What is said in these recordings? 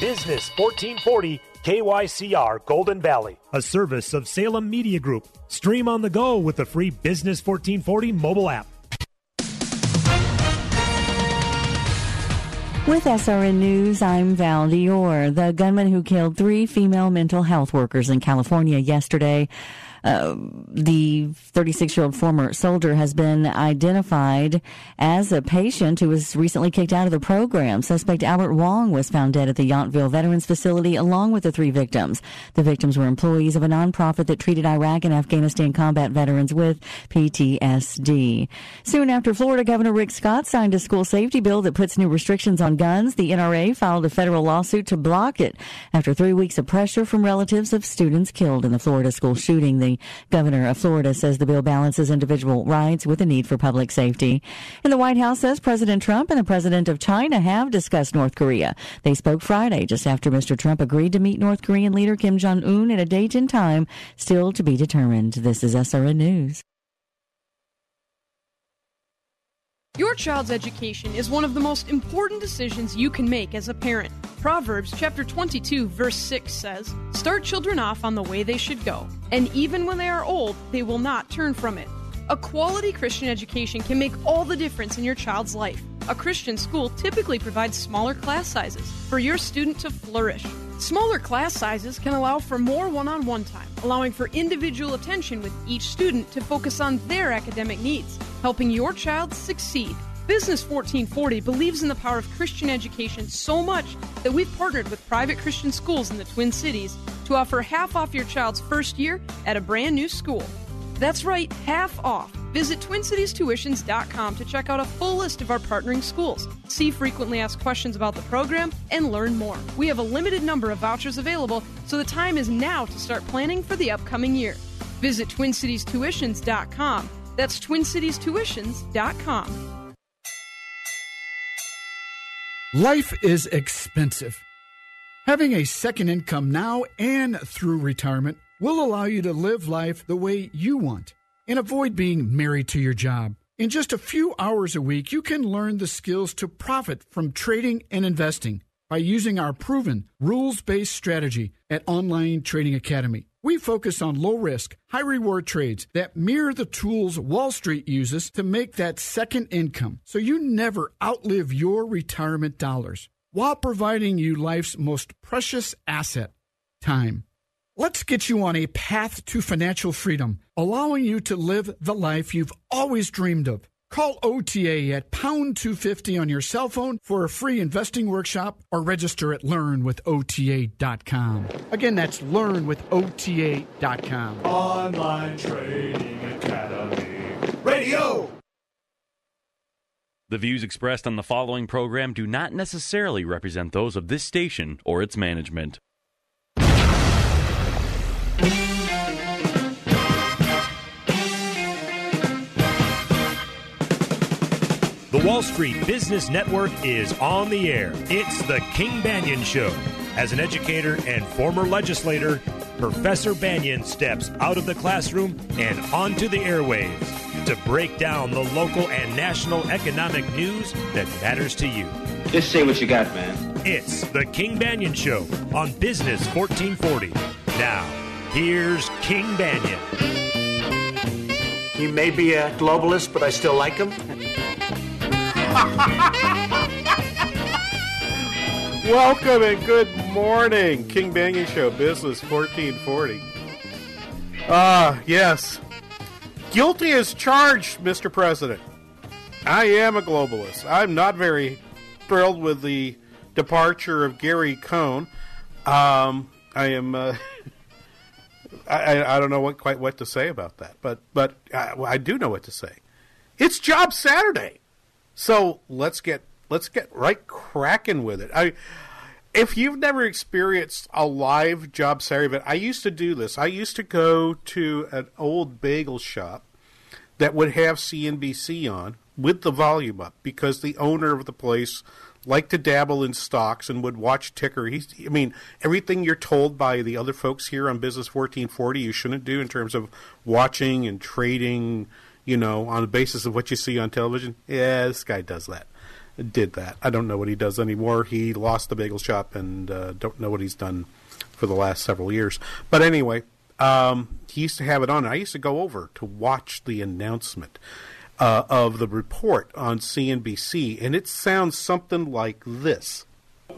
Business 1440 KYCR Golden Valley, a service of Salem Media Group. Stream on the go with the free Business 1440 mobile app. With SRN News, I'm Val Dior. The gunman who killed three female mental health workers in California yesterday uh, the 36 year old former soldier has been identified as a patient who was recently kicked out of the program. Suspect Albert Wong was found dead at the Yountville Veterans Facility along with the three victims. The victims were employees of a nonprofit that treated Iraq and Afghanistan combat veterans with PTSD. Soon after Florida Governor Rick Scott signed a school safety bill that puts new restrictions on guns, the NRA filed a federal lawsuit to block it after three weeks of pressure from relatives of students killed in the Florida school shooting. The governor of Florida says the bill balances individual rights with the need for public safety. And the White House says President Trump and the president of China have discussed North Korea. They spoke Friday just after Mr. Trump agreed to meet North Korean leader Kim Jong Un at a date and time still to be determined. This is SRN News. Your child's education is one of the most important decisions you can make as a parent. Proverbs chapter 22 verse 6 says, "Start children off on the way they should go, and even when they are old, they will not turn from it." A quality Christian education can make all the difference in your child's life. A Christian school typically provides smaller class sizes for your student to flourish. Smaller class sizes can allow for more one on one time, allowing for individual attention with each student to focus on their academic needs, helping your child succeed. Business 1440 believes in the power of Christian education so much that we've partnered with private Christian schools in the Twin Cities to offer half off your child's first year at a brand new school. That's right, half off. Visit TwinCitiesTuitions.com to check out a full list of our partnering schools, see frequently asked questions about the program, and learn more. We have a limited number of vouchers available, so the time is now to start planning for the upcoming year. Visit TwinCitiesTuitions.com. That's TwinCitiesTuitions.com. Life is expensive. Having a second income now and through retirement will allow you to live life the way you want and avoid being married to your job. In just a few hours a week, you can learn the skills to profit from trading and investing by using our proven rules based strategy at Online Trading Academy. We focus on low risk, high reward trades that mirror the tools Wall Street uses to make that second income so you never outlive your retirement dollars while providing you life's most precious asset, time. Let's get you on a path to financial freedom, allowing you to live the life you've always dreamed of. Call OTA at pound 250 on your cell phone for a free investing workshop or register at learnwithota.com. Again, that's learnwithota.com. Online Trading Academy. Radio! The views expressed on the following program do not necessarily represent those of this station or its management. The Wall Street Business Network is on the air. It's the King Banyan Show. As an educator and former legislator, Professor Banyan steps out of the classroom and onto the airwaves to break down the local and national economic news that matters to you. Just say what you got, man. It's the King Banyan Show on Business 1440. Now, here's King Banyan. He may be a globalist, but I still like him. Welcome and good morning, King Banyan Show, Business 1440. Ah, uh, yes. Guilty as charged, Mr. President. I am a globalist. I'm not very thrilled with the departure of Gary Cohn. Um, I am. Uh, I, I don't know what quite what to say about that, but but I, I do know what to say. It's Job Saturday. So let's get let's get right cracking with it. I if you've never experienced a live job Saturday event, I used to do this. I used to go to an old bagel shop that would have CNBC on with the volume up because the owner of the place liked to dabble in stocks and would watch ticker. He's, I mean, everything you're told by the other folks here on Business 1440 you shouldn't do in terms of watching and trading, you know, on the basis of what you see on television. Yeah, this guy does that. Did that. I don't know what he does anymore. He lost the bagel shop and uh, don't know what he's done for the last several years. But anyway, um, he used to have it on. I used to go over to watch the announcement uh, of the report on CNBC, and it sounds something like this.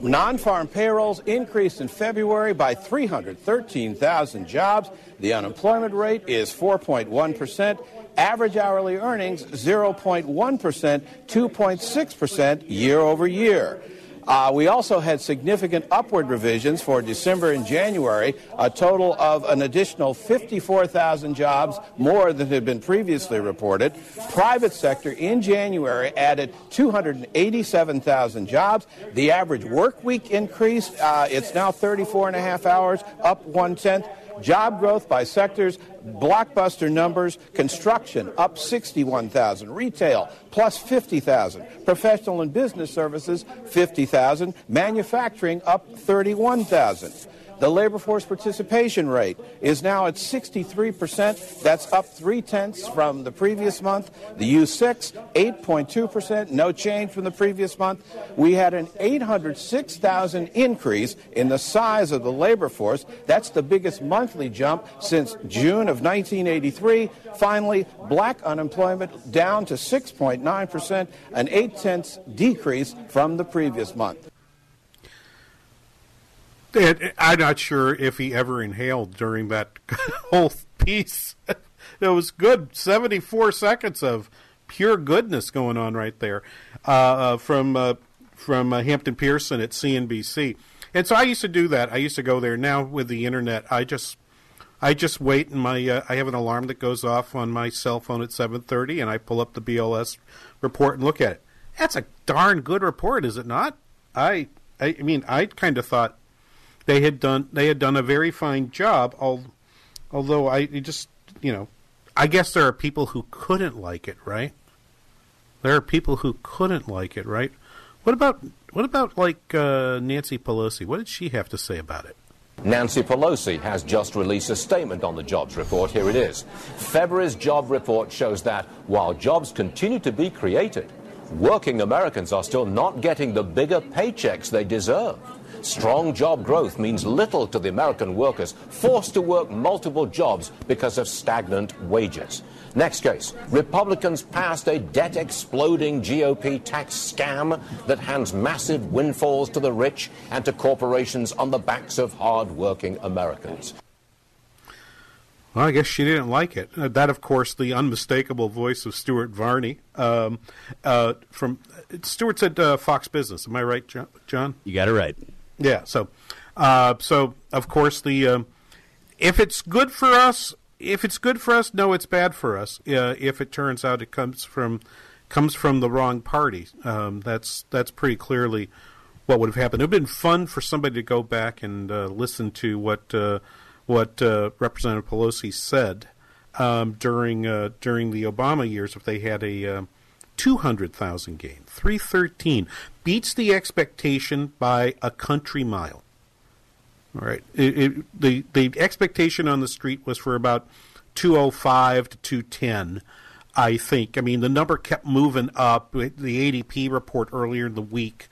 Non farm payrolls increased in February by 313,000 jobs. The unemployment rate is 4.1%. Average hourly earnings 0.1%, 2.6% year over year. Uh, we also had significant upward revisions for December and January, a total of an additional 54,000 jobs more than had been previously reported. Private sector in January added 287,000 jobs. The average work week increased. Uh, it's now 34 and a half hours, up one tenth. Job growth by sectors, blockbuster numbers. Construction up 61,000. Retail plus 50,000. Professional and business services 50,000. Manufacturing up 31,000. The labor force participation rate is now at 63%. That's up three tenths from the previous month. The U6, 8.2%, no change from the previous month. We had an 806,000 increase in the size of the labor force. That's the biggest monthly jump since June of 1983. Finally, black unemployment down to 6.9%, an 8 tenths decrease from the previous month. And I'm not sure if he ever inhaled during that whole piece. it was good 74 seconds of pure goodness going on right there uh, uh, from uh, from uh, Hampton Pearson at CNBC. And so I used to do that. I used to go there. Now with the internet, I just I just wait and my uh, I have an alarm that goes off on my cell phone at 7:30 and I pull up the BLS report and look at it. That's a darn good report, is it not? I I mean, I kind of thought they had done they had done a very fine job. Although I just you know, I guess there are people who couldn't like it, right? There are people who couldn't like it, right? What about what about like uh, Nancy Pelosi? What did she have to say about it? Nancy Pelosi has just released a statement on the jobs report. Here it is. February's job report shows that while jobs continue to be created, working Americans are still not getting the bigger paychecks they deserve. Strong job growth means little to the American workers forced to work multiple jobs because of stagnant wages. Next case Republicans passed a debt exploding GOP tax scam that hands massive windfalls to the rich and to corporations on the backs of hard working Americans. Well, I guess she didn't like it. Uh, that, of course, the unmistakable voice of Stuart Varney um, uh, from Stuart's at uh, Fox Business. Am I right, John? You got it right. Yeah. So, uh, so of course the um, if it's good for us, if it's good for us, no, it's bad for us. Uh, if it turns out it comes from comes from the wrong party, um, that's that's pretty clearly what would have happened. It would have been fun for somebody to go back and uh, listen to what uh, what uh, Representative Pelosi said um, during uh, during the Obama years if they had a um, 200,000 gain. 313 beats the expectation by a country mile. All right. It, it, the the expectation on the street was for about 205 to 210. I think. I mean, the number kept moving up. The ADP report earlier in the week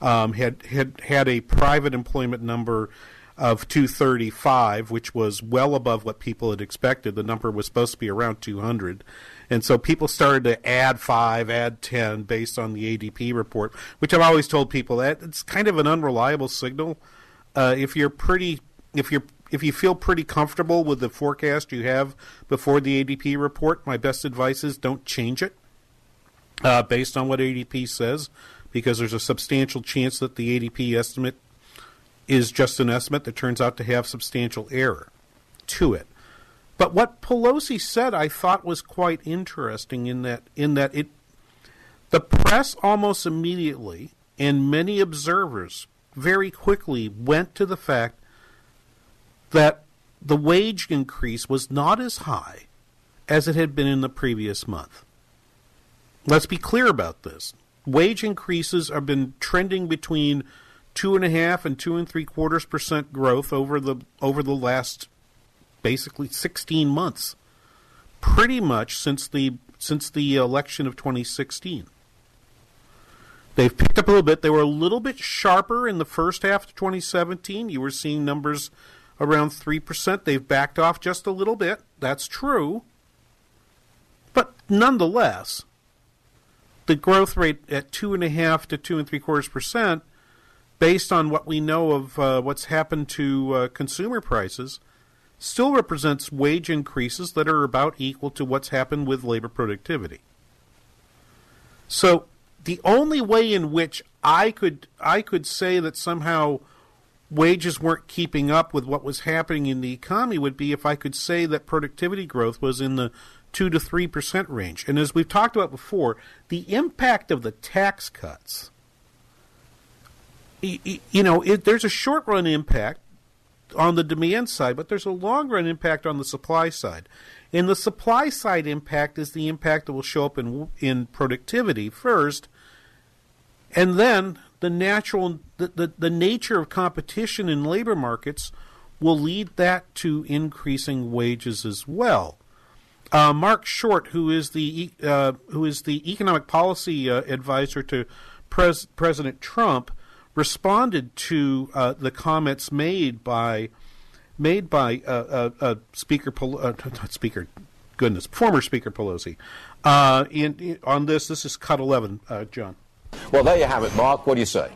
um, had had had a private employment number of 235, which was well above what people had expected. The number was supposed to be around 200. And so people started to add five, add 10 based on the ADP report, which I've always told people that it's kind of an unreliable signal. Uh, if you're pretty, if you're, if you feel pretty comfortable with the forecast you have before the ADP report, my best advice is don't change it uh, based on what ADP says, because there's a substantial chance that the ADP estimate is just an estimate that turns out to have substantial error to it. But what Pelosi said, I thought was quite interesting in that in that it, the press almost immediately and many observers very quickly went to the fact that the wage increase was not as high as it had been in the previous month. Let's be clear about this. Wage increases have been trending between two and a half and two and three quarters percent growth over the over the last basically 16 months, pretty much since the since the election of 2016. They've picked up a little bit. They were a little bit sharper in the first half of 2017. You were seeing numbers around 3%. They've backed off just a little bit. That's true. But nonetheless, the growth rate at two and a half to two and three quarters percent, based on what we know of uh, what's happened to uh, consumer prices, still represents wage increases that are about equal to what's happened with labor productivity. So the only way in which I could I could say that somehow wages weren't keeping up with what was happening in the economy would be if I could say that productivity growth was in the two to three percent range. And as we've talked about before, the impact of the tax cuts, you know, it, there's a short run impact on the demand side, but there's a long run impact on the supply side. And the supply side impact is the impact that will show up in in productivity first, and then the natural the, the, the nature of competition in labor markets will lead that to increasing wages as well. Uh, Marc Short, who is the uh, who is the economic policy uh, advisor to Pres- President Trump, responded to uh, the comments made by made by uh, uh, Speaker Pel- not Speaker, goodness, former Speaker Pelosi. in, in, on this, this is cut eleven, John. Well, there you have it, Marc. What do you say?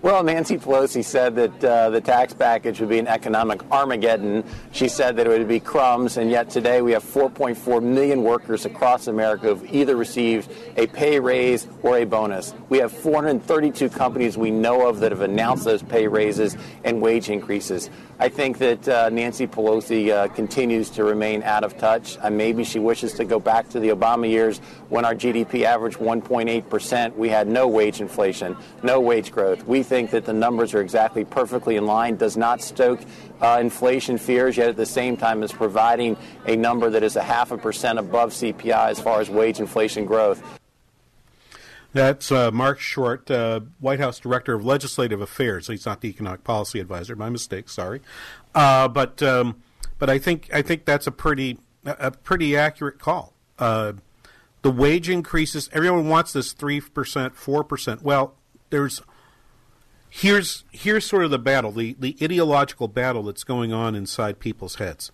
Well, Nancy Pelosi said that uh, the tax package would be an economic Armageddon. She said that it would be crumbs, and yet today we have 4.4 million workers across America who've either received a pay raise or a bonus. We have 432 companies we know of that have announced those pay raises and wage increases. I think that uh, Nancy Pelosi uh, continues to remain out of touch. Uh, maybe she wishes to go back to the Obama years when our GDP averaged 1.8 percent. We had no wage inflation, no wage growth. We think that the numbers are exactly perfectly in line. Does not stoke uh, inflation fears, yet at the same time is providing a number that is a half a percent above CPI as far as wage inflation growth. That's uh, Marc Short, uh, White House Director of Legislative Affairs. He's not the Economic Policy Advisor. My mistake. Sorry, uh, but um, but I think I think that's a pretty a pretty accurate call. Uh, the wage increases. Everyone wants this three percent, four percent. Well, there's here's here's sort of the battle, the the ideological battle that's going on inside people's heads.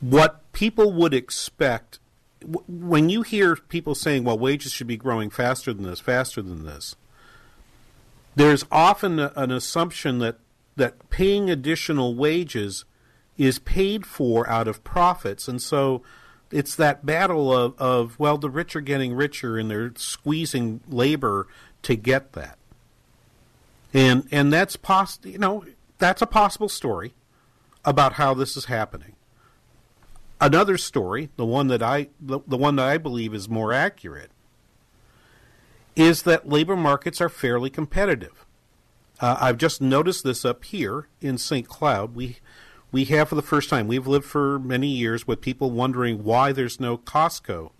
What people would expect when you hear people saying, well, wages should be growing faster than this, faster than this, there's often a, an assumption that, that paying additional wages is paid for out of profits. And so it's that battle of, of well, the rich are getting richer and they're squeezing labor to get that. And, and that's poss- you know, that's a possible story about how this is happening. Another story, the one that I the, the one that I believe is more accurate, is that labor markets are fairly competitive. Uh, I've just noticed this up here in St. Cloud. We we have for the first time. We've lived for many years with people wondering why there's no Costco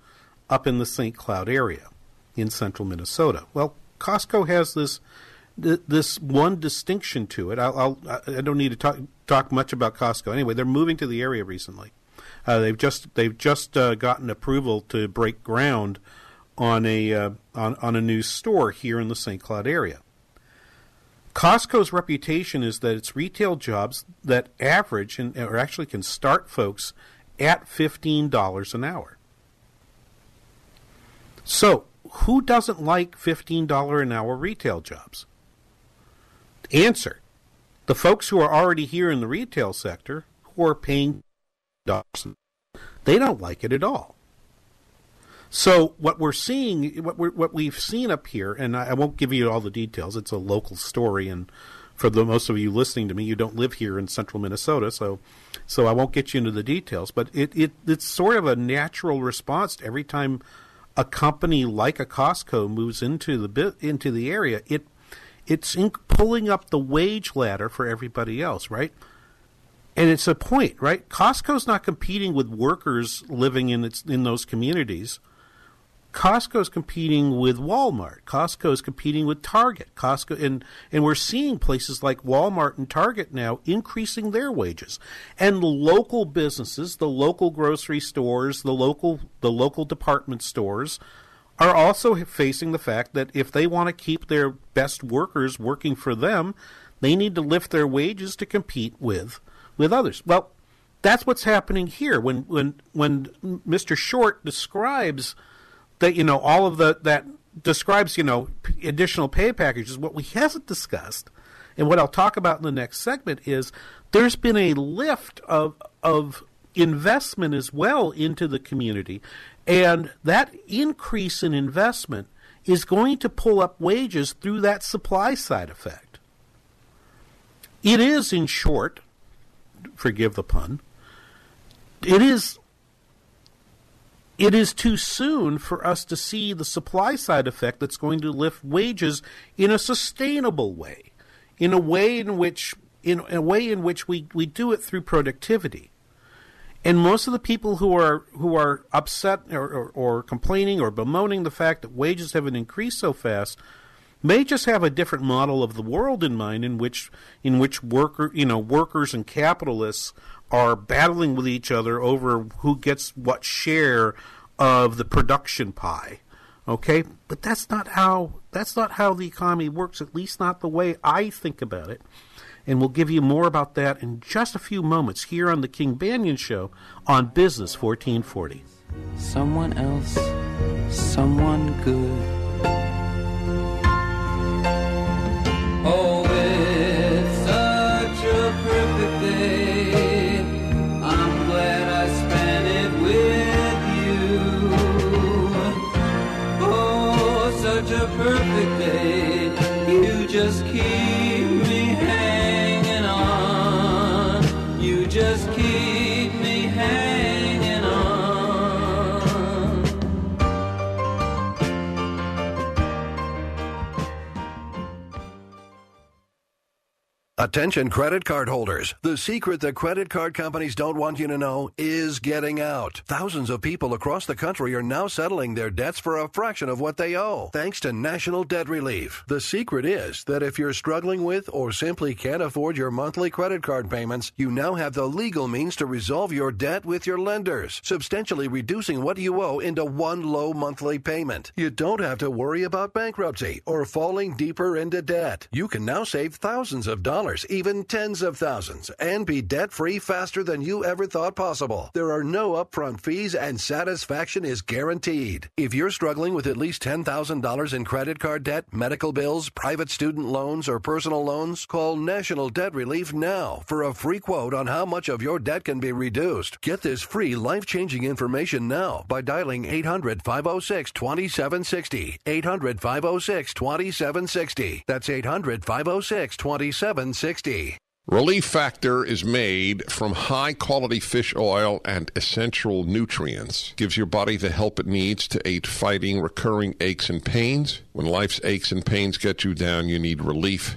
up in the St. Cloud area in central Minnesota. Well, Costco has this this one distinction to it. I'll, I'll, I do not need to talk talk much about Costco. Anyway, they're moving to the area recently. Uh, they've just they've just uh, gotten approval to break ground on a uh, on on a new store here in the St. Cloud area. Costco's reputation is that it's retail jobs that average and or actually can start folks at fifteen dollars an hour. So, who doesn't like fifteen dollar an hour retail jobs? Answer: the folks who are already here in the retail sector who are paying Dawson. They don't like it at all. So what we're seeing, what we what we've seen up here, and I, I, won't give you all the details. It's a local story, and for the most of you listening to me, you don't live here in central Minnesota, so so I won't get you into the details. But it, it it's sort of a natural response to every time a company like a Costco moves into the into the area. It it's in- pulling up the wage ladder for everybody else, right? And it's a point, right? Costco's not competing with workers living in its in those communities. Costco's competing with Walmart. Costco's competing with Target. Costco and and we're seeing places like Walmart and Target now increasing their wages. And local businesses, the local grocery stores, the local the local department stores are also facing the fact that if they want to keep their best workers working for them, they need to lift their wages to compete with with others. Well, that's what's happening here when when when Mr. Short describes that you know all of the that describes you know additional pay packages. What we hasn't discussed, and what I'll talk about in the next segment is there's been a lift of of investment as well into the community, and that increase in investment is going to pull up wages through that supply side effect. It is, in short, forgive the pun, it is it is too soon for us to see the supply side effect that's going to lift wages in a sustainable way, in a way in which in a way in which we, we do it through productivity. And most of the people who are who are upset or, or, or complaining or bemoaning the fact that wages haven't increased so fast may just have a different model of the world in mind in which in which worker you know workers and capitalists are battling with each other over who gets what share of the production pie. Okay? But that's not how that's not how the economy works, at least not the way I think about it. And we'll give you more about that in just a few moments here on the King Banyan Show on Business 1440. Someone else, someone good. Attention credit card holders. The secret that credit card companies don't want you to know is getting out. Thousands of people across the country are now settling their debts for a fraction of what they owe, thanks to National Debt Relief. The secret is that if you're struggling with or simply can't afford your monthly credit card payments, you now have the legal means to resolve your debt with your lenders, substantially reducing what you owe into one low monthly payment. You don't have to worry about bankruptcy or falling deeper into debt. You can now save thousands of dollars even tens of thousands, and be debt free faster than you ever thought possible. There are no upfront fees, and satisfaction is guaranteed. If you're struggling with at least $10,000 in credit card debt, medical bills, private student loans, or personal loans, call National Debt Relief now for a free quote on how much of your debt can be reduced. Get this free life changing information now by dialing 800 506 2760. 800 506 2760. That's 800 506 2760. Relief Factor is made from high quality fish oil and essential nutrients. Gives your body the help it needs to aid fighting recurring aches and pains. When life's aches and pains get you down, you need relief.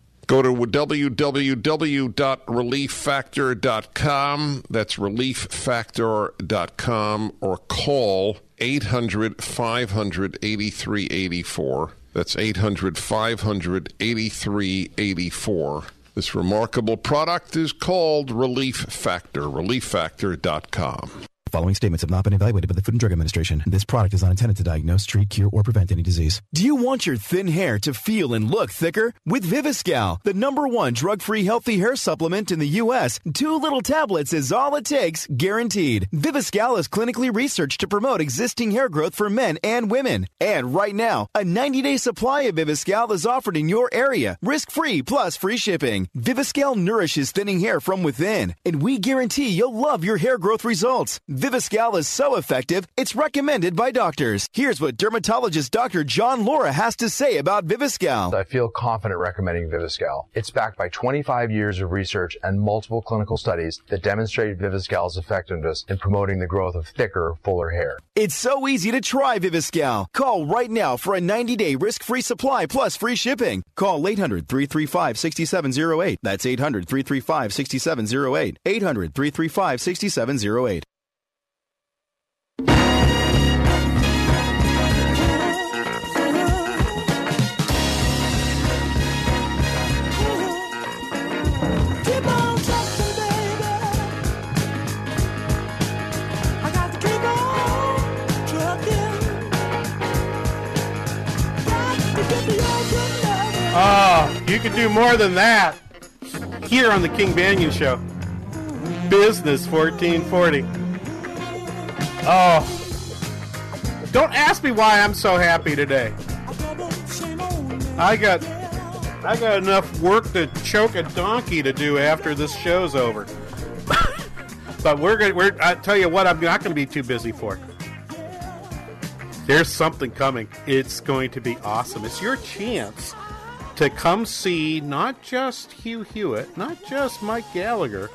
Go to www.relieffactor.com. That's relieffactor.com or call 800 500 8384. That's 800 500 8384. This remarkable product is called Relief Factor, relieffactor.com. following statements have not been evaluated by the Food and Drug Administration. This product is not intended to diagnose, treat, cure, or prevent any disease. Do you want your thin hair to feel and look thicker? With Viviscal, the number one drug-free healthy hair supplement in the U.S., two little tablets is all it takes, guaranteed. Viviscal is clinically researched to promote existing hair growth for men and women. And right now, a 90-day supply of Viviscal is offered in your area, risk-free plus free shipping. Viviscal nourishes thinning hair from within, and we guarantee you'll love your hair growth results. Viviscal is so effective, it's recommended by doctors. Here's what dermatologist Dr. John Laura has to say about Viviscal. I feel confident recommending Viviscal. It's backed by 25 years of research and multiple clinical studies that demonstrate Viviscal's effectiveness in promoting the growth of thicker, fuller hair. It's so easy to try Viviscal. Call right now for a 90-day risk-free supply plus free shipping. Call 800-335-6708. That's 800-335-6708. 800-335-6708. Oh, you can do more than that here on the King Banyan Show. Business 1440. Oh, don't ask me why I'm so happy today. I got I got enough work to choke a donkey to do after this show's over. but we're gonna we're I tell you what I'm not gonna be too busy for. There's something coming. It's going to be awesome. It's your chance to come see not just Hugh Hewitt, not just Mike Gallagher,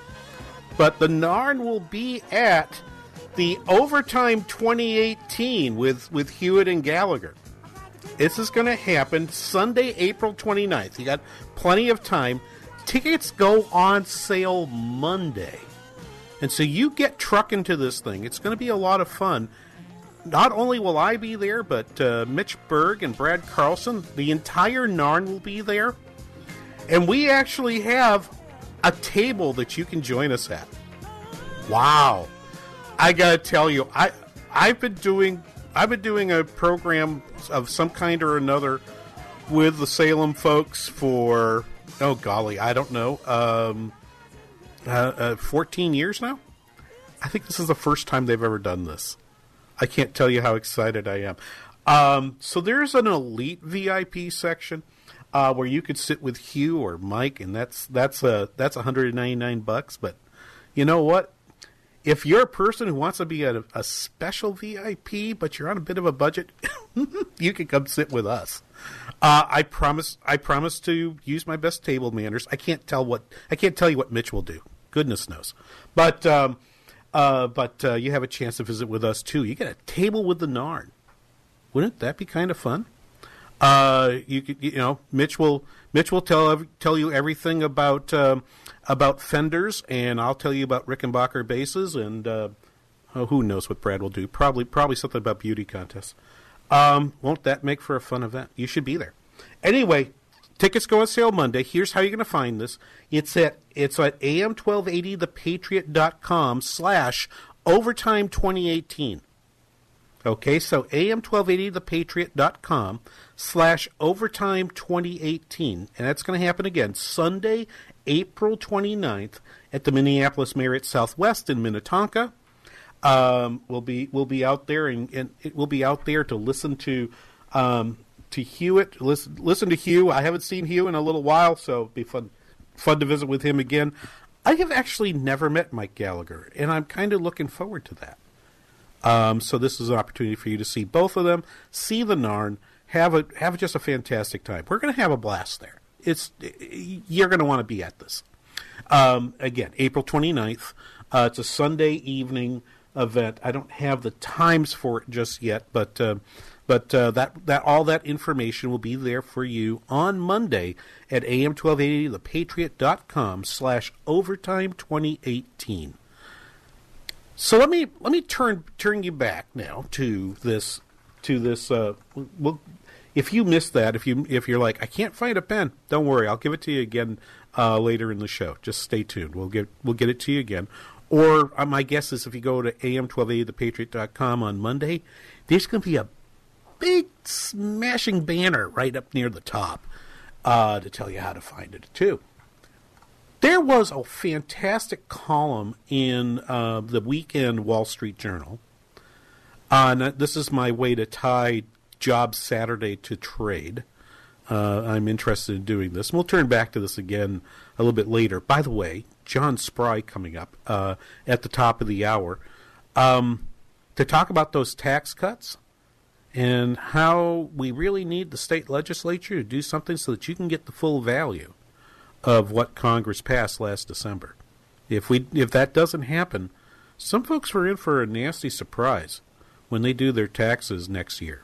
but the Narn will be at the Overtime 2018 with, with Hewitt and Gallagher. This is going to happen Sunday, April 29th. You got plenty of time. Tickets go on sale Monday. And so you get trucking to this thing. It's going to be a lot of fun. Not only will I be there, but uh, Mitch Berg and Brad Carlson, the entire Narn will be there. And we actually have a table that you can join us at. Wow. I got to tell you, I I've been doing I've been doing a program of some kind or another with the Salem folks for oh golly, I don't know, um, uh, uh, 14 years now. I think this is the first time they've ever done this. I can't tell you how excited I am. Um, so there's an elite VIP section uh, where you could sit with Hugh or Mike, and that's that's a that's 199 bucks. But you know what? If you're a person who wants to be a, a special VIP, but you're on a bit of a budget, you can come sit with us. Uh, I promise. I promise to use my best table manners. I can't tell what I can't tell you what Mitch will do. Goodness knows. But um, uh, but uh, you have a chance to visit with us too. You get a table with the Narn. Wouldn't that be kind of fun? Uh, you could, you know, Mitch will Mitch will tell tell you everything about um, about fenders, and I'll tell you about Rickenbacker basses, and uh, oh, who knows what Brad will do? Probably probably something about beauty contests. Um, won't that make for a fun event? You should be there. Anyway, tickets go on sale Monday. Here's how you're going to find this. It's at it's at am1280thepatriot.com slash overtime 2018. Okay, so am1280thepatriot.com slash overtime 2018. And that's going to happen again Sunday, April 29th at the Minneapolis Marriott Southwest in Minnetonka. Um, we'll be we'll be out there and, and it will be out there to listen to um, to Hewitt. Listen listen to Hugh. I haven't seen Hugh in a little while, so it'll be fun fun to visit with him again. I have actually never met Mike Gallagher, and I'm kind of looking forward to that. Um, so this is an opportunity for you to see both of them, see the Narn, have a have just a fantastic time. We're going to have a blast there. It's you're going to want to be at this. Um, again, April 29th. Uh, it's a Sunday evening event. I don't have the times for it just yet, but uh, but uh, that that all that information will be there for you on Monday at am1280thepatriot.com slash overtime 2018. So let me let me turn turn you back now to this to this. Uh, well, if you missed that, if you if you're like I can't find a pen, don't worry, I'll give it to you again uh, later in the show. Just stay tuned. We'll get we'll get it to you again. Or uh, my guess is if you go to am1280thepatriot.com on Monday, there's going to be a big smashing banner right up near the top uh, to tell you how to find it too. There was a fantastic column in uh, the weekend Wall Street Journal. Uh, this is my way to tie Jobs Saturday to trade. Uh, I'm interested in doing this. we'll turn back to this again a little bit later. By the way, John Spry coming up uh, at the top of the hour um, to talk about those tax cuts and how we really need the state legislature to do something so that you can get the full value of what Congress passed last December. If we if that doesn't happen, some folks were in for a nasty surprise when they do their taxes next year.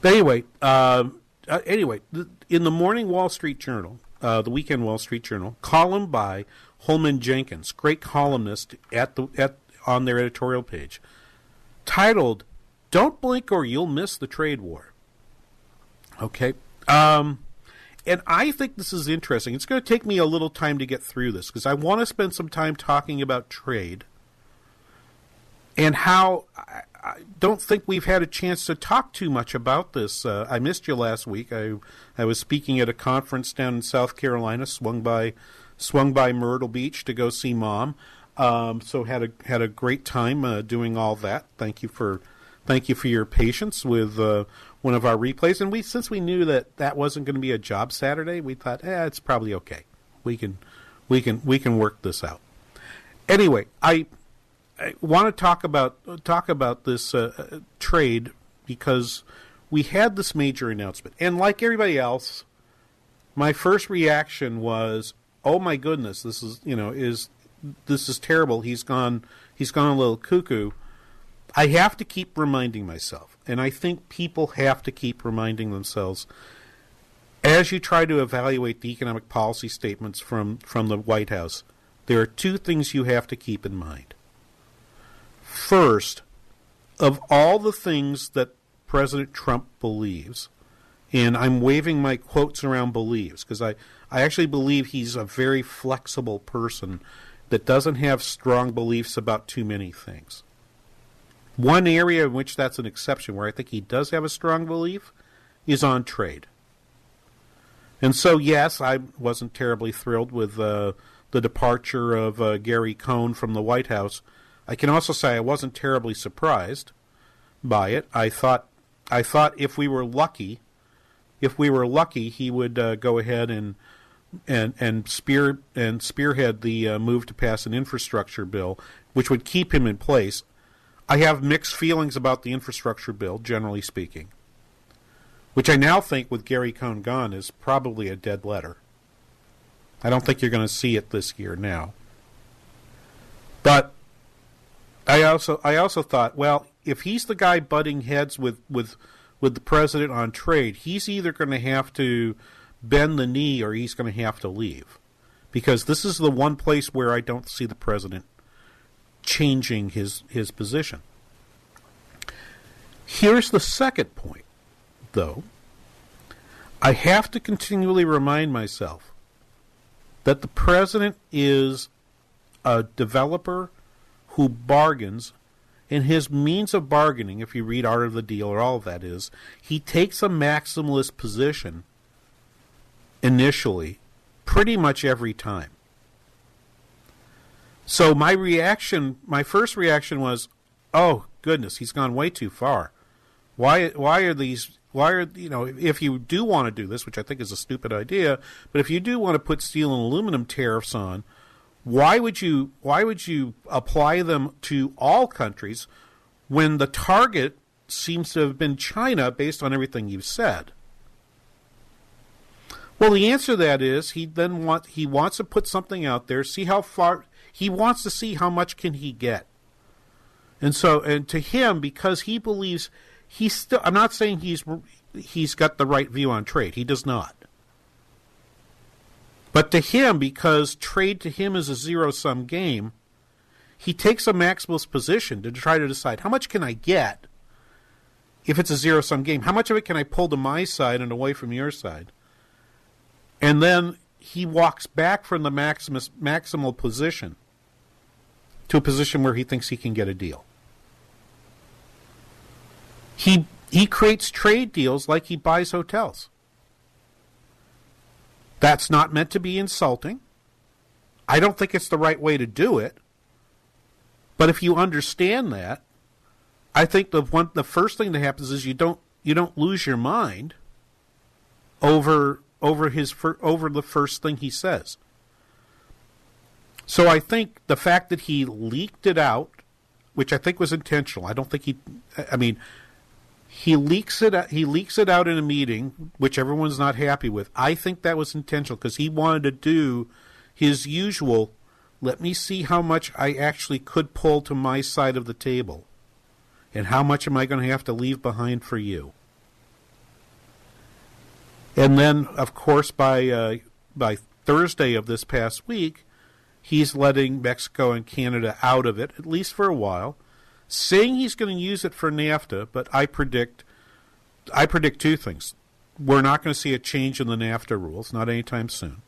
But anyway, uh, uh, anyway, in the morning Wall Street Journal, uh, the weekend Wall Street Journal, column by Holman Jenkins, great columnist at the at on their editorial page, titled "Don't blink or you'll miss the trade war." Okay, um, and I think this is interesting. It's going to take me a little time to get through this because I want to spend some time talking about trade and how I, I, don't think we've had a chance to talk too much about this. Uh, I missed you last week. I I was speaking at a conference down in South Carolina, swung by swung by Myrtle Beach to go see Mom. Um, so had a had a great time uh, doing all that. Thank you for thank you for your patience with uh, one of our replays. And we since we knew that that wasn't going to be a job Saturday, we thought, eh, it's probably okay. We can we can we can work this out. Anyway, I I want to talk about talk about this uh, trade because we had this major announcement, and like everybody else, my first reaction was, "Oh my goodness, this is you know is this is terrible. He's gone he's gone a little cuckoo." I have to keep reminding myself, and I think people have to keep reminding themselves as you try to evaluate the economic policy statements from from the White House. There are two things you have to keep in mind First, of all the things that President Trump believes, and I'm waving my quotes around believes because I, I actually believe he's a very flexible person that doesn't have strong beliefs about too many things. One area in which that's an exception, where I think he does have a strong belief, is on trade. And so, yes, I wasn't terribly thrilled with uh, the departure of uh, Gary Cohn from the White House I can also say I wasn't terribly surprised by it. I thought I thought if we were lucky, if we were lucky, he would uh, go ahead and and and spear and spearhead the uh, move to pass an infrastructure bill, which would keep him in place. I have mixed feelings about the infrastructure bill, generally speaking, which I now think, with Gary Cohn gone, is probably a dead letter. I don't think you're going to see it this year now. But I also I also thought, well, if he's the guy butting heads with with with the president on trade, he's either going to have to bend the knee or he's going to have to leave, because this is the one place where I don't see the president changing his his position. Here's the second point, though. I have to continually remind myself that the president is a developer who bargains, and his means of bargaining, if you read Art of the Deal or all of that is, he takes a maximalist position initially, pretty much every time. So my reaction, my first reaction was, "Oh goodness, he's gone way too far. Why? Why are these? Why are you know? If you do want to do this, which I think is a stupid idea, but if you do want to put steel and aluminum tariffs on, why would you why would you apply them to all countries when the target seems to have been China based on everything you've said? Well, the answer to that is he then want he wants to put something out there, see how far he wants to see how much can he get. And so and to him because he believes he's still I'm not saying he's he's got the right view on trade. He does not. But to him, because trade to him is a zero sum game, he takes a maximalist position to try to decide how much can I get if it's a zero sum game? How much of it can I pull to my side and away from your side? And then he walks back from the maximus, maximal position to a position where he thinks he can get a deal. He he creates trade deals like he buys hotels. That's not meant to be insulting. I don't think it's the right way to do it. But if you understand that, I think the one the first thing that happens is you don't you don't lose your mind over over his over the first thing he says. So I think the fact that he leaked it out, which I think was intentional. I don't think he. I mean, he leaks it. He leaks it out in a meeting, which everyone's not happy with. I think that was intentional because he wanted to do his usual. Let me see how much I actually could pull to my side of the table, and how much am I going to have to leave behind for you. And then, of course, by uh, by Thursday of this past week, he's letting Mexico and Canada out of it, at least for a while, saying he's going to use it for NAFTA, but I predict I predict two things. We're not going to see a change in the NAFTA rules, not anytime soon.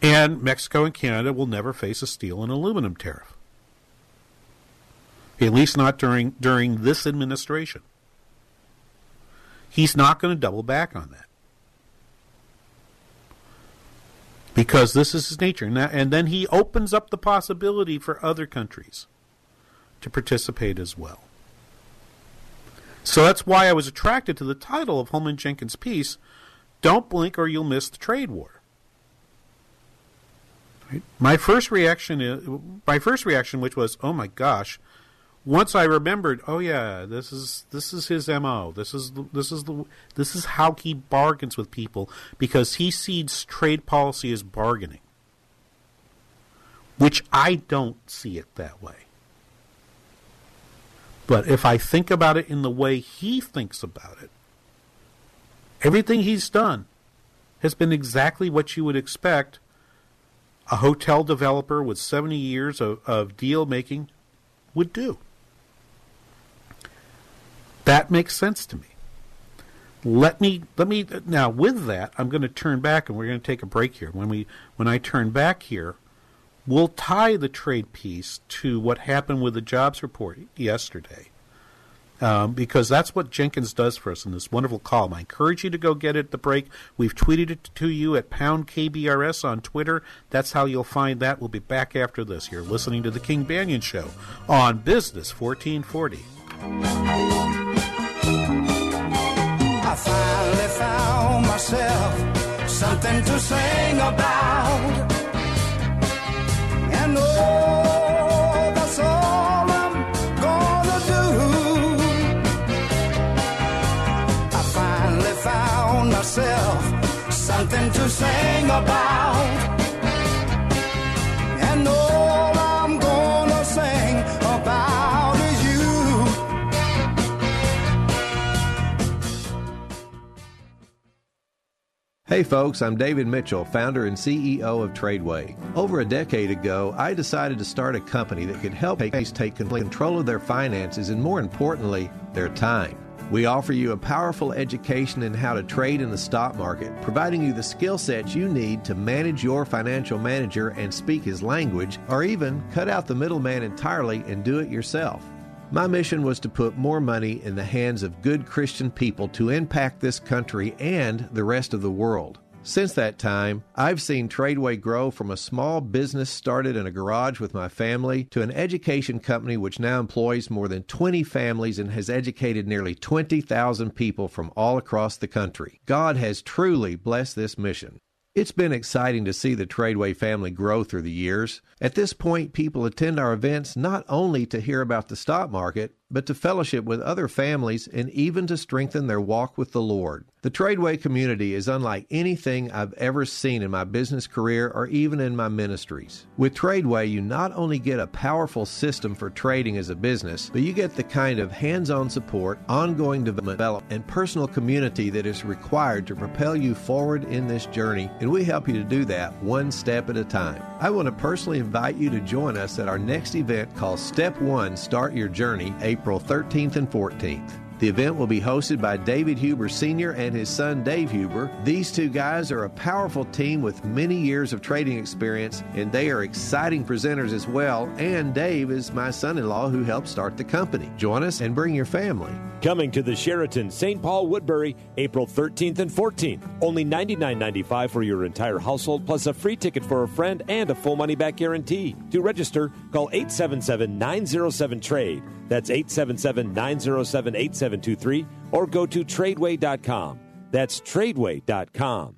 And Mexico and Canada will never face a steel and aluminum tariff. At least not during during this administration. He's not going to double back on that. because this is his nature. And, and then he opens up the possibility for other countries to participate as well. So that's why I was attracted to the title of Holman Jenkins' piece, Don't Blink or You'll Miss the Trade War. My first reaction my first reaction which was, "Oh my gosh, once I remembered, oh yeah, this is this is his mo. This is this is the this is how he bargains with people because he sees trade policy as bargaining, which I don't see it that way. But if I think about it in the way he thinks about it, everything he's done has been exactly what you would expect a hotel developer with 70 years of, of deal making would do. That makes sense to me. Let me let me now with that I'm going to turn back and we're going to take a break here. When we when I turn back here, we'll tie the trade piece to what happened with the jobs report yesterday. Um, because that's what Jenkins does for us in this wonderful column. I encourage you to go get it at the break. We've tweeted it to you at pound KBRS on Twitter. That's how you'll find that. We'll be back after this. You're listening to the King Banyan Show on Business 1440. Myself something to sing about. And oh, that's all I'm gonna do. I finally found myself something to sing about. Hey folks, I'm David Mitchell, founder and CEO of Tradeway. Over a decade ago, I decided to start a company that could help companies take control of their finances and, more importantly, their time. We offer you a powerful education in how to trade in the stock market, providing you the skill sets you need to manage your financial manager and speak his language, or even cut out the middleman entirely and do it yourself. My mission was to put more money in the hands of good Christian people to impact this country and the rest of the world. Since that time, I've seen Tradeway grow from a small business started in a garage with my family to an education company which now employs more than 20 families and has educated nearly 20,000 people from all across the country. God has truly blessed this mission. It's been exciting to see the Tradeway family grow through the years. At this point, people attend our events not only to hear about the stock market, but to fellowship with other families and even to strengthen their walk with the Lord. The Tradeway community is unlike anything I've ever seen in my business career or even in my ministries. With Tradeway, you not only get a powerful system for trading as a business, but you get the kind of hands on support, ongoing development, and personal community that is required to propel you forward in this journey, and we help you to do that one step at a time. I want to personally invite you to join us at our next event called Step One Start Your Journey, April 13th and 14th. The event will be hosted by David Huber Sr. and his son Dave Huber. These two guys are a powerful team with many years of trading experience, and they are exciting presenters as well. And Dave is my son in law who helped start the company. Join us and bring your family. Coming to the Sheraton St. Paul Woodbury April 13th and 14th. Only $99.95 for your entire household, plus a free ticket for a friend and a full money back guarantee. To register, call 877 907 TRADE. That's 877 907 8723 or go to tradeway.com. That's tradeway.com.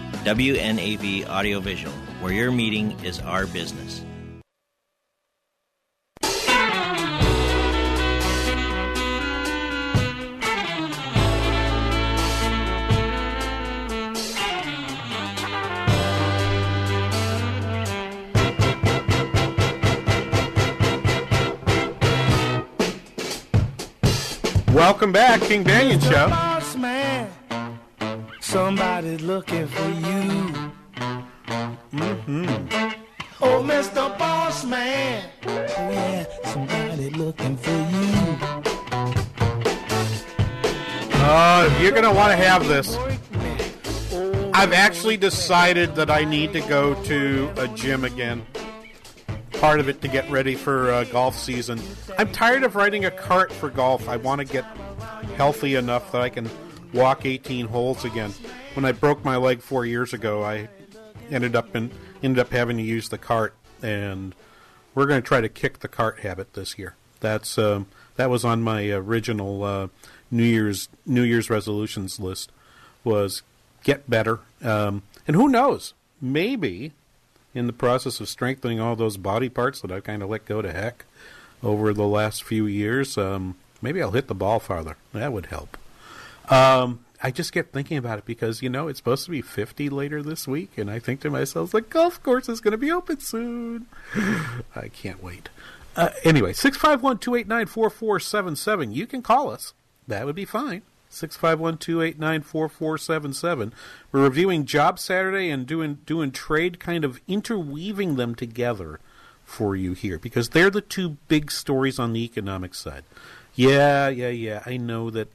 WNAV Audiovisual, where your meeting is our business. Welcome back, King Banyan. Show. Somebody's looking for you. Mm-hmm. Oh, Mr. Boss Man, oh yeah, somebody looking for you. Uh, you're going to want to have this. I've actually decided that I need to go to a gym again. Part of it to get ready for uh, golf season. I'm tired of riding a cart for golf. I want to get healthy enough that I can walk 18 holes again. When I broke my leg four years ago, I ended up in ended up having to use the cart, and we're going to try to kick the cart habit this year. That's um, that was on my original uh, New Year's New Year's resolutions list was get better, um, and who knows, maybe in the process of strengthening all those body parts that I've kind of let go to heck over the last few years, um, maybe I'll hit the ball farther. That would help. Um, I just get thinking about it because you know it's supposed to be 50 later this week, and I think to myself, the golf course is going to be open soon. I can't wait. Uh, anyway, 651 289 4477. You can call us. That would be fine. 651 289 4477. We're reviewing Job Saturday and doing, doing trade, kind of interweaving them together for you here because they're the two big stories on the economic side. Yeah, yeah, yeah. I know that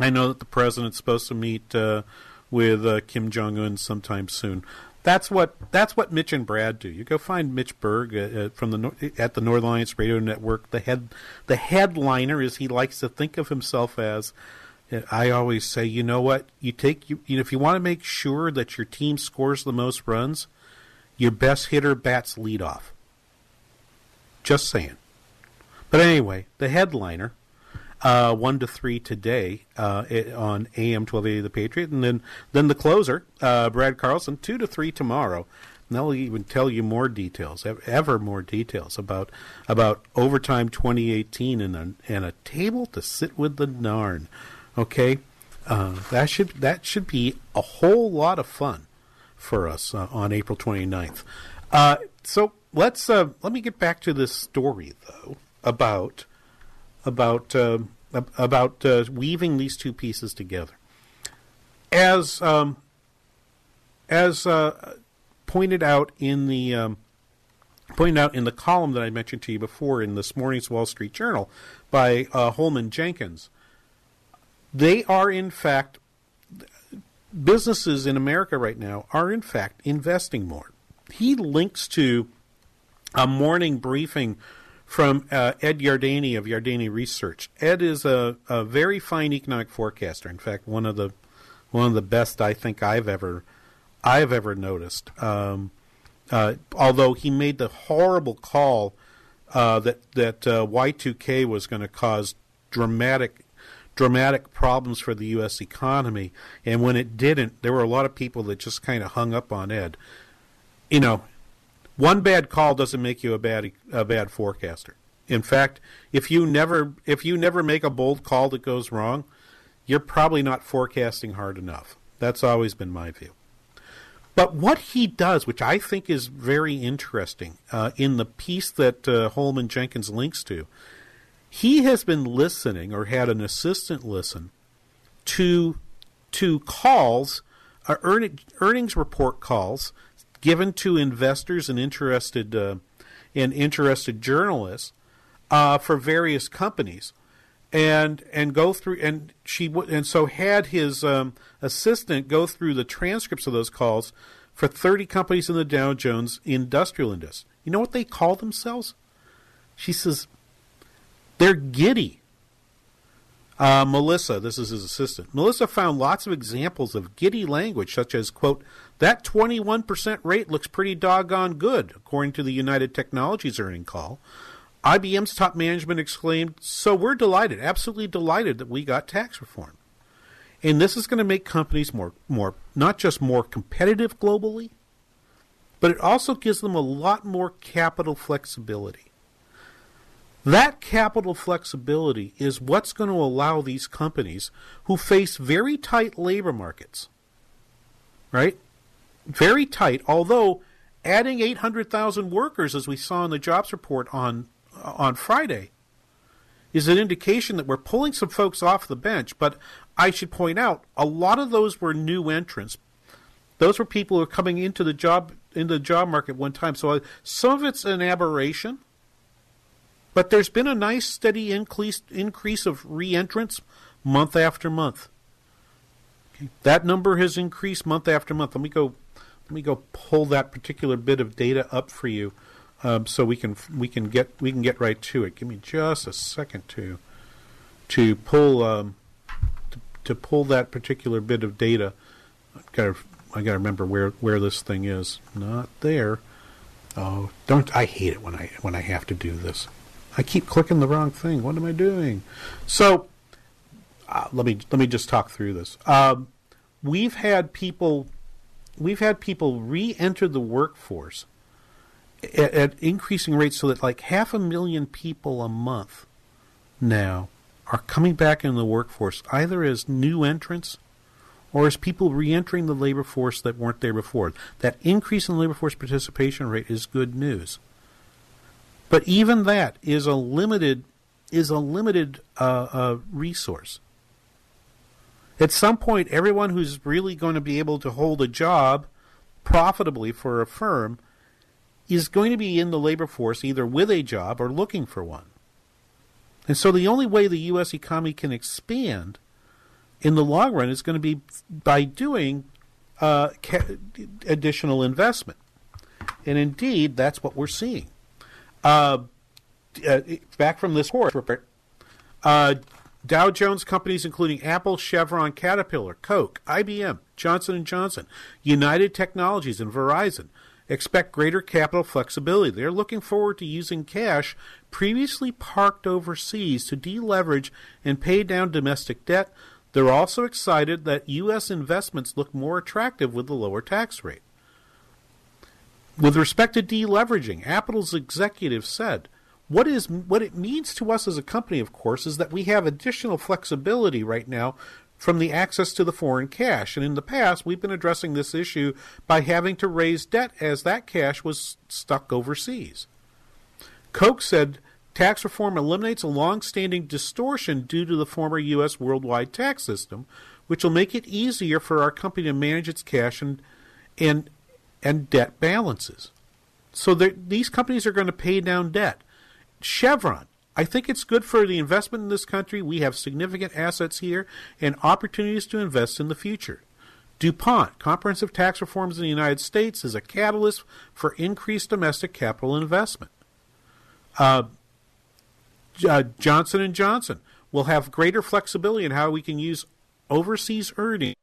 I know that the president's supposed to meet uh, with uh, Kim Jong Un sometime soon. That's what that's what Mitch and Brad do. You go find Mitch Berg uh, uh, from the at the North Alliance Radio Network. The head the headliner is he likes to think of himself as. uh, I always say, you know what? You take you, you know, if you want to make sure that your team scores the most runs, your best hitter bats leadoff. Just saying. But anyway, the headliner uh, one to three today uh, it, on AM twelve eighty The Patriot, and then then the closer, uh, Brad Carlson, two to three tomorrow. And they'll even tell you more details, ever more details about about overtime twenty eighteen and a and a table to sit with the Narn. Okay, uh, that should that should be a whole lot of fun for us uh, on April 29th. Uh, so let's uh, let me get back to this story though about about uh, about uh, weaving these two pieces together. As um, as uh, pointed out in the um, pointed out in the column that I mentioned to you before in this morning's Wall Street Journal by uh, Holman Jenkins, they are in fact businesses in America right now are in fact investing more. He links to a morning briefing from uh, Ed Yardeni of Yardeni Research. Ed is a, a very fine economic forecaster. In fact, one of the one of the best I think I've ever I've ever noticed. Um, uh, although he made the horrible call uh, that that uh, Y2K was going to cause dramatic dramatic problems for the U.S. economy, and when it didn't, there were a lot of people that just kind of hung up on Ed. You know, one bad call doesn't make you a bad a bad forecaster. In fact, if you never if you never make a bold call that goes wrong, you're probably not forecasting hard enough. That's always been my view. But what he does, which I think is very interesting uh, in the piece that uh, Holman Jenkins links to, he has been listening or had an assistant listen to to calls, uh, earn, earnings report calls given to investors and interested uh, and interested journalists uh, for various companies, and and go through and she w- and so had his um, assistant go through the transcripts of those calls for 30 companies in the Dow Jones Industrial Index. You know what they call themselves? She says they're giddy. Uh, Melissa, this is his assistant. Melissa found lots of examples of giddy language, such as, quote, that 21% rate looks pretty doggone good, according to the United Technologies earning call. IBM's top management exclaimed, So we're delighted, absolutely delighted that we got tax reform. And this is going to make companies more, more, not just more competitive globally, but it also gives them a lot more capital flexibility. That capital flexibility is what's going to allow these companies who face very tight labor markets, right? Very tight, although adding 800,000 workers, as we saw in the jobs report on, on Friday, is an indication that we're pulling some folks off the bench. But I should point out, a lot of those were new entrants. Those were people who are coming into the job into the job market one time. So uh, some of it's an aberration but there's been a nice steady increase increase of reentrants month after month. Okay. That number has increased month after month. Let me go let me go pull that particular bit of data up for you, um, so we can we can get we can get right to it. Give me just a second to to pull um, to, to pull that particular bit of data. I got to, I got to remember where where this thing is. Not there. Oh, don't I hate it when I when I have to do this. I keep clicking the wrong thing. What am I doing? So uh, let me let me just talk through this. Um, we've had people we've had people re-enter the workforce at, at, increasing rates, so that like half a million people a month now are coming back in the workforce, either as new entrants or as people re-entering the labor force that weren't there before. That increase in labor force participation rate is good news. But even that is a limited is a limited uh, uh, resource. At some point, everyone who's really going to be able to hold a job profitably for a firm is going to be in the labor force either with a job or looking for one. And so the only way the U.S. economy can expand in the long run is going to be by doing uh, ca- additional investment. And indeed, that's what we're seeing. Uh, uh, back from this horse report, uh, Dow Jones companies including Apple, Chevron, Caterpillar, Coke, IBM, Johnson & Johnson, United Technologies, and Verizon expect greater capital flexibility. They're looking forward to using cash previously parked overseas to deleverage and pay down domestic debt. They're also excited that U.S. investments look more attractive with the lower tax rate. With respect to deleveraging, Apple's executive said, what is what it means to us as a company, of course, is that we have additional flexibility right now from the access to the foreign cash. And in the past, we've been addressing this issue by having to raise debt as that cash was stuck overseas. Coke said tax reform eliminates a long-standing distortion due to the former U.S. worldwide tax system, which will make it easier for our company to manage its cash and and and debt balances. So these companies are going to pay down debt. Chevron, I think it's good for the investment in this country. We have significant assets here and opportunities to invest in the future. DuPont, comprehensive tax reforms in the United States is a catalyst for increased domestic capital investment. Uh, uh, Johnson & Johnson will have greater flexibility in how we can use overseas earnings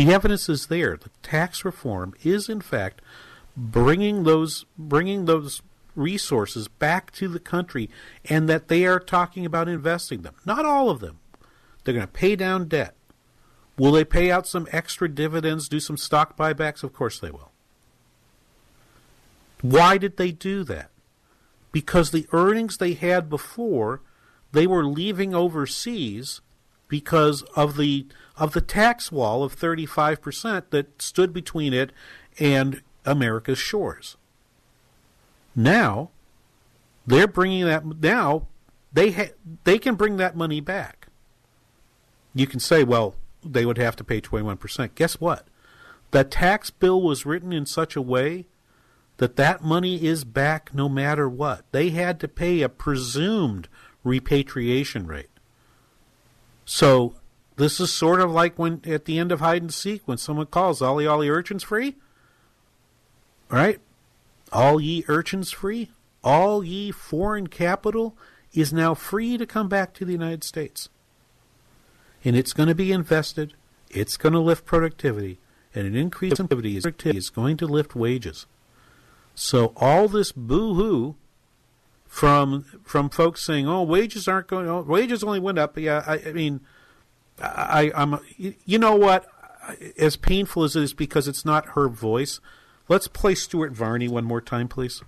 The evidence is there. The tax reform is, in fact, bringing those bringing those resources back to the country, and that they are talking about investing them. Not all of them. They're going to pay down debt. Will they pay out some extra dividends, do some stock buybacks? Of course they will. Why did they do that? Because the earnings they had before, they were leaving overseas because of the of the tax wall of 35% that stood between it and America's shores. Now, they're bringing that now they ha- they can bring that money back. You can say, well, they would have to pay 21%. Guess what? The tax bill was written in such a way that that money is back no matter what. They had to pay a presumed repatriation rate. So this is sort of like when at the end of hide and seek when someone calls Ollie Ollie urchins free. All right? All ye urchins free, all ye foreign capital is now free to come back to the United States. And it's going to be invested, it's going to lift productivity, and an increase in productivity is going to lift wages. So all this boo-hoo from from folks saying, "Oh, wages aren't going. Oh, wages only went up." Yeah, I, I mean, I, I'm. You know what? As painful as it is, because it's not her voice. Let's play Stuart Varney one more time, please.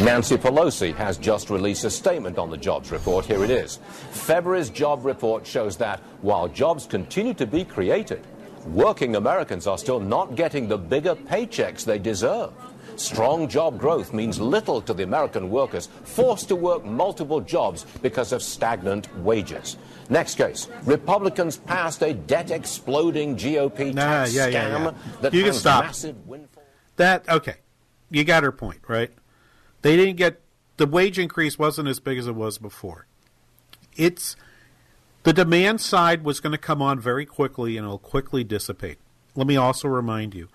Nancy Pelosi has just released a statement on the jobs report. Here it is. February's job report shows that while jobs continue to be created, working Americans are still not getting the bigger paychecks they deserve. Strong job growth means little to the American workers forced to work multiple jobs because of stagnant wages. Next case. Republicans passed a debt exploding GOP Nah, tax yeah, scam yeah, yeah. that You can stop. massive windfall. That okay. You got her point, right? They didn't get the wage increase wasn't as big as it was before. It's the demand side was going to come on very quickly and it'll quickly dissipate. Let me also remind you,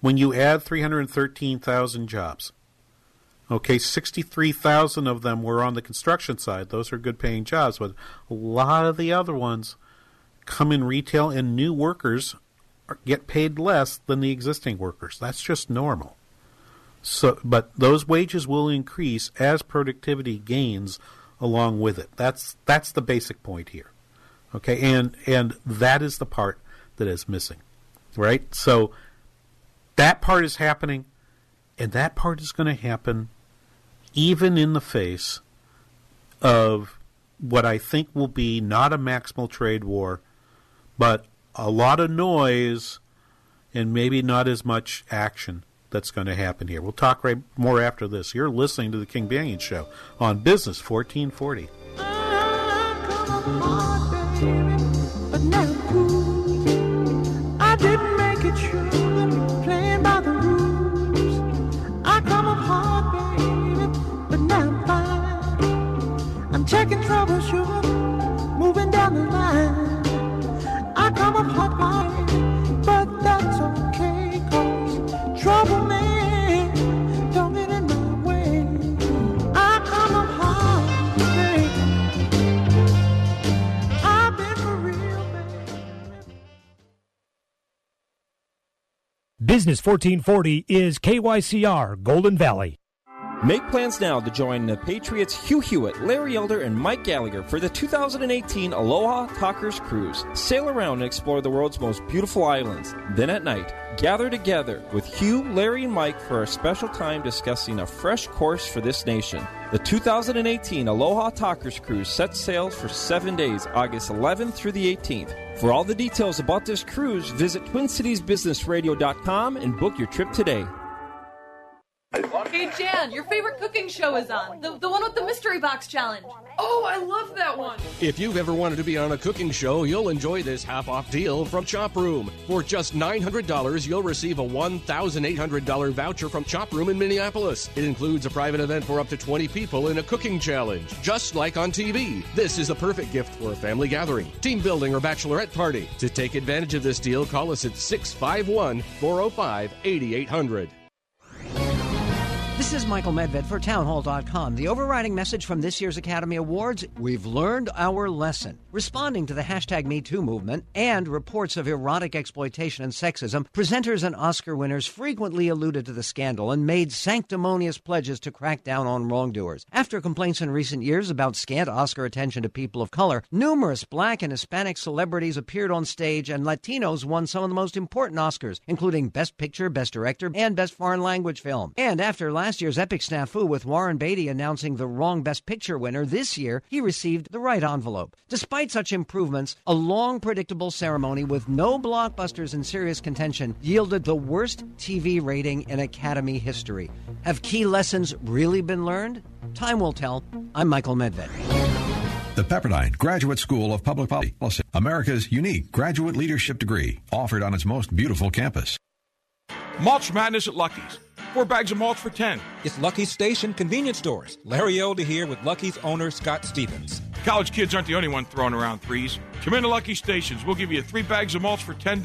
when you add 313,000 jobs, okay, 63,000 of them were on the construction side. Those are good paying jobs, but a lot of the other ones come in retail and new workers get paid less than the existing workers. That's just normal. So, but those wages will increase as productivity gains along with it. That's that's the basic point here. Okay, and and that is the part that is missing, right? So that part is happening, and that part is going to happen even in the face of what I think will be not a maximal trade war, but a lot of noise and maybe not as much action that's going to happen here. We'll talk right more after this. You're listening to the King Banyan Show on Business 1440. Business 1440 is KYCR Golden Valley. Make plans now to join the Patriots Hugh Hewitt, Larry Elder, and Mike Gallagher for the 2018 Aloha Talkers Cruise. Sail around and explore the world's most beautiful islands. Then at night, gather together with Hugh, Larry, and Mike for a special time discussing a fresh course for this nation. The 2018 Aloha Talkers Cruise sets sail for seven days, August 11th through the 18th. For all the details about this cruise, visit TwinCitiesBusinessRadio.com and book your trip today. Hey Jan, your favorite cooking show is on. The, the one with the mystery box challenge. Oh, I love that one. If you've ever wanted to be on a cooking show, you'll enjoy this half off deal from Chop Room. For just $900, you'll receive a $1,800 voucher from Chop Room in Minneapolis. It includes a private event for up to 20 people in a cooking challenge, just like on TV. This is a perfect gift for a family gathering, team building, or bachelorette party. To take advantage of this deal, call us at 651 405 8800. This is Michael Medved for Townhall.com. The overriding message from this year's Academy Awards we've learned our lesson. Responding to the hashtag MeToo movement and reports of erotic exploitation and sexism, presenters and Oscar winners frequently alluded to the scandal and made sanctimonious pledges to crack down on wrongdoers. After complaints in recent years about scant Oscar attention to people of color, numerous black and Hispanic celebrities appeared on stage and Latinos won some of the most important Oscars, including Best Picture, Best Director, and Best Foreign Language Film. And after last year's epic snafu with Warren Beatty announcing the wrong Best Picture winner, this year he received the right envelope. Despite such improvements, a long, predictable ceremony with no blockbusters in serious contention yielded the worst TV rating in Academy history. Have key lessons really been learned? Time will tell. I'm Michael Medved. The Pepperdine Graduate School of Public Policy, America's unique graduate leadership degree, offered on its most beautiful campus. Mulch Madness at Lucky's. Four bags of mulch for 10. It's Lucky's Station Convenience Stores. Larry Elder here with Lucky's owner, Scott Stevens. College kids aren't the only one throwing around threes. Come into Lucky Stations. We'll give you three bags of mulch for $10.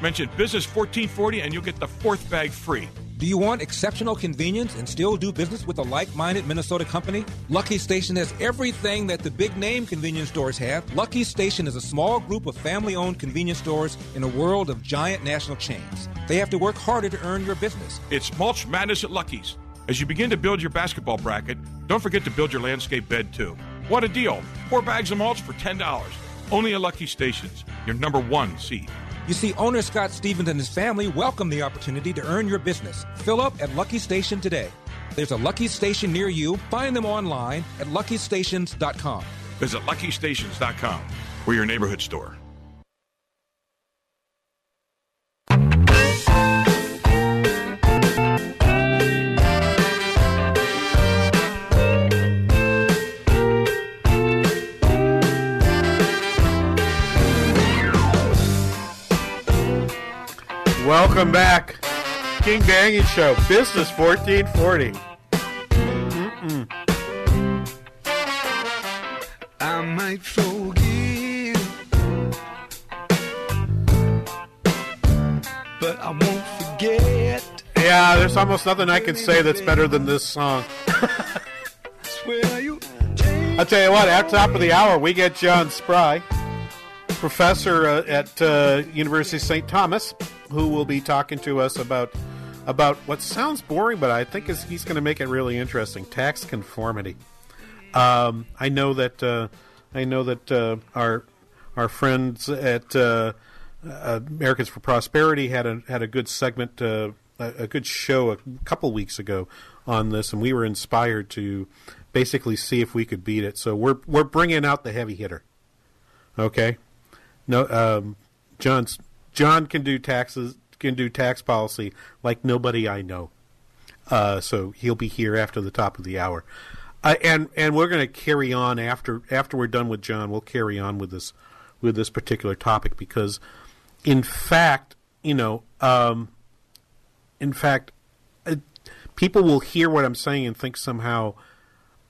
Mention Business 1440 and you'll get the fourth bag free. Do you want exceptional convenience and still do business with a like minded Minnesota company? Lucky Station has everything that the big name convenience stores have. Lucky Station is a small group of family owned convenience stores in a world of giant national chains. They have to work harder to earn your business. It's Mulch Madness at Lucky's. As you begin to build your basketball bracket, don't forget to build your landscape bed too. What a deal! Four bags of mulch for $10. Only at Lucky Stations, your number one seed. You see, owner Scott Stevens and his family welcome the opportunity to earn your business. Fill up at Lucky Station today. There's a Lucky Station near you. Find them online at luckystations.com. Visit luckystations.com. We're your neighborhood store. Welcome back. King Banyan Show, Business 1440. Mm-mm. I might forgive, but I won't forget. Yeah, there's almost nothing I can say that's better than this song. I'll tell you what, at top of the hour, we get John Spry, professor uh, at uh, University of St. Thomas, who will be talking to us about about what sounds boring, but I think is, he's going to make it really interesting: tax conformity. Um, I know that uh, I know that uh, our our friends at uh, uh, Americans for Prosperity had a had a good segment, uh, a, a good show a couple weeks ago on this, and we were inspired to basically see if we could beat it. So we're we're bringing out the heavy hitter. Okay, no, um, John's John can do taxes, can do tax policy like nobody I know. Uh, so he'll be here after the top of the hour, uh, and and we're going to carry on after after we're done with John. We'll carry on with this with this particular topic because, in fact, you know, um, in fact, uh, people will hear what I'm saying and think somehow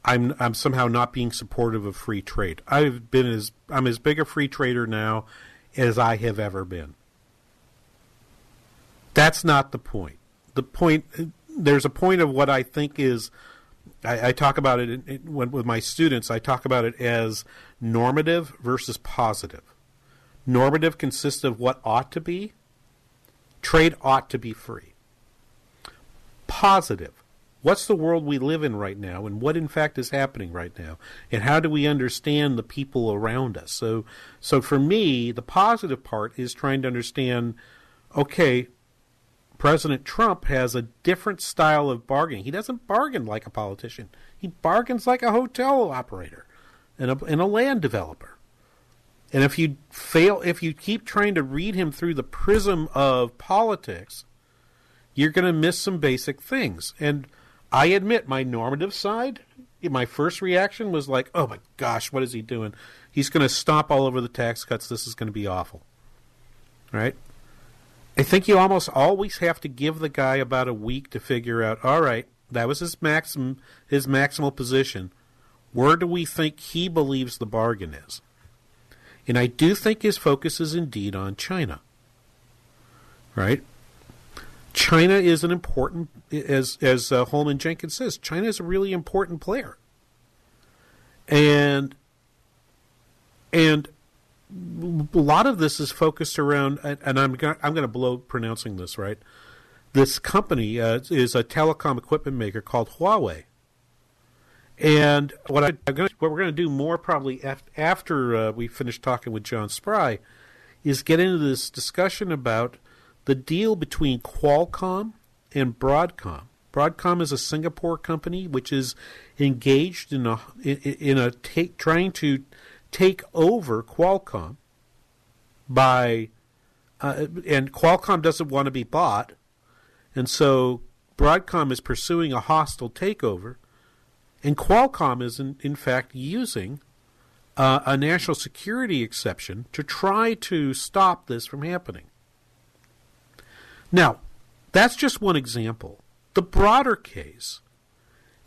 I'm I'm somehow not being supportive of free trade. I've been as I'm as big a free trader now as I have ever been. That's not the point. The point there's a point of what I think is I, I talk about it in, in, when, with my students. I talk about it as normative versus positive. Normative consists of what ought to be. Trade ought to be free. Positive what's the world we live in right now and what in fact is happening right now and how do we understand the people around us so so for me the positive part is trying to understand okay president trump has a different style of bargaining he doesn't bargain like a politician he bargains like a hotel operator and a, and a land developer and if you fail if you keep trying to read him through the prism of politics you're going to miss some basic things and I admit my normative side, my first reaction was like, oh my gosh, what is he doing? He's going to stomp all over the tax cuts. This is going to be awful. Right? I think you almost always have to give the guy about a week to figure out, all right, that was his maximum his maximal position. Where do we think he believes the bargain is? And I do think his focus is indeed on China. Right? China is an important, as as uh, Holman Jenkins says, China is a really important player, and and a lot of this is focused around, and I'm gonna, I'm going to blow pronouncing this right. This company uh, is a telecom equipment maker called Huawei, and what I, am gonna, what we're going to do more probably af- after uh, we finish talking with John Spry is get into this discussion about the deal between Qualcomm and Broadcom. Broadcom is a Singapore company which is engaged in a in a take, trying to take over Qualcomm by uh, and Qualcomm doesn't want to be bought, and so Broadcom is pursuing a hostile takeover, and Qualcomm is in, in fact using uh, a national security exception to try to stop this from happening. Now, that's just one example. The broader case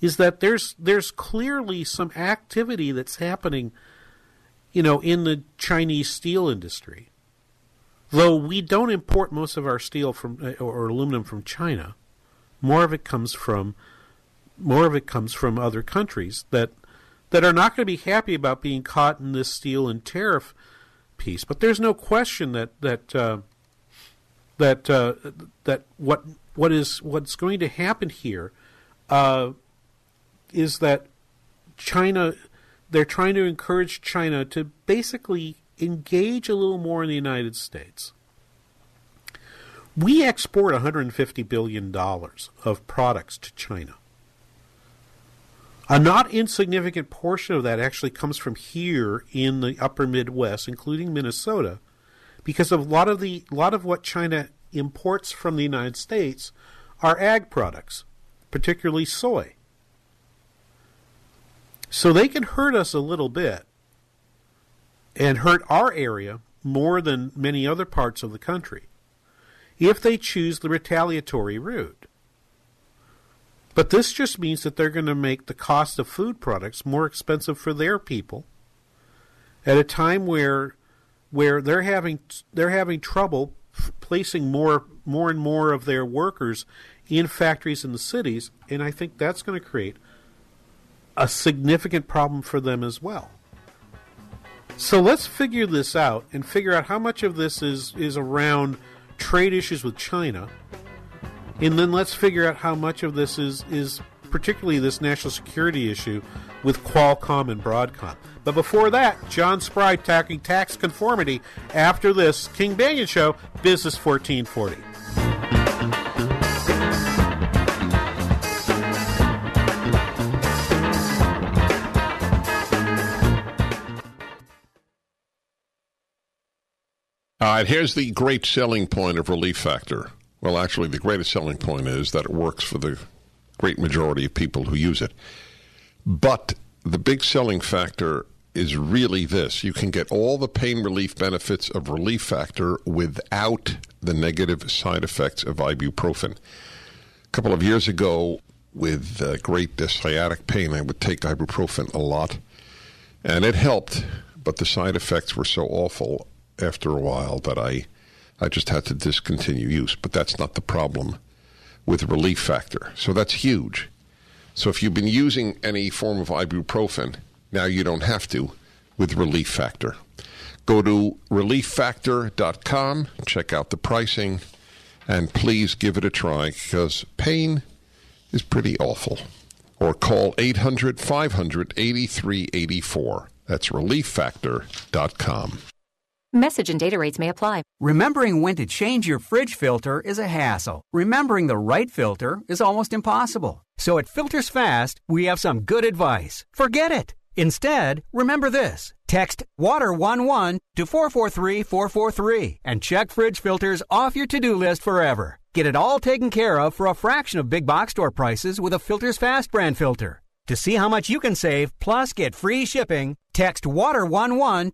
is that there's there's clearly some activity that's happening you know, in the Chinese steel industry. Though we don't import most of our steel from uh, or aluminum from China, more of it comes from more of it comes from other countries that that are not going to be happy about being caught in this steel and tariff piece. But there's no question that that uh, that uh, that what what is what's going to happen here uh, is that China they're trying to encourage China to basically engage a little more in the United States. We export $150 billion of products to China. A not insignificant portion of that actually comes from here in the upper Midwest, including Minnesota, because a lot of the a lot of what China imports from the United States are ag products, particularly soy. So they can hurt us a little bit and hurt our area more than many other parts of the country if they choose the retaliatory route. But this just means that they're going to make the cost of food products more expensive for their people at a time where where they're having they're having trouble placing more more and more of their workers in factories in the cities and I think that's going to create a significant problem for them as well. So let's figure this out and figure out how much of this is, is around trade issues with China. And then let's figure out how much of this is, is particularly this national security issue with Qualcomm and Broadcom. But before that, John Spry tackling tax conformity. After this, King Banyan Show, Business 1440. All right, here's the great selling point of Relief Factor. Well, actually, the greatest selling point is that it works for the great majority of people who use it. But the big selling factor is really this you can get all the pain relief benefits of Relief Factor without the negative side effects of ibuprofen. A couple of years ago, with uh, great sciatic pain, I would take ibuprofen a lot, and it helped, but the side effects were so awful after a while that I I just had to discontinue use. But that's not the problem with relief factor. So that's huge. So if you've been using any form of ibuprofen, now you don't have to with relief factor. Go to relieffactor.com, check out the pricing, and please give it a try because pain is pretty awful. Or call 800 500 8384. That's relieffactor.com. Message and data rates may apply. Remembering when to change your fridge filter is a hassle. Remembering the right filter is almost impossible. So at Filters Fast, we have some good advice. Forget it. Instead, remember this. Text WATER11 to 443443 and check fridge filters off your to-do list forever. Get it all taken care of for a fraction of big box store prices with a Filters Fast brand filter. To see how much you can save plus get free shipping, text WATER11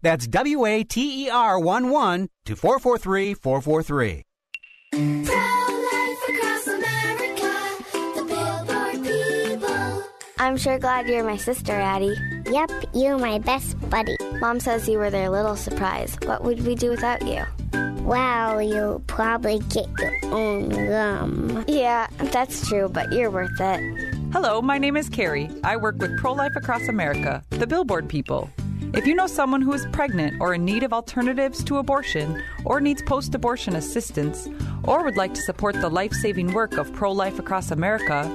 That's W A T E R 1 1 to 443 443. I'm sure glad you're my sister, Addie. Yep, you're my best buddy. Mom says you were their little surprise. What would we do without you? Well, you'll probably get your own gum. Yeah, that's true, but you're worth it. Hello, my name is Carrie. I work with Pro Life Across America, the Billboard people. If you know someone who is pregnant or in need of alternatives to abortion, or needs post abortion assistance, or would like to support the life saving work of Pro Life Across America,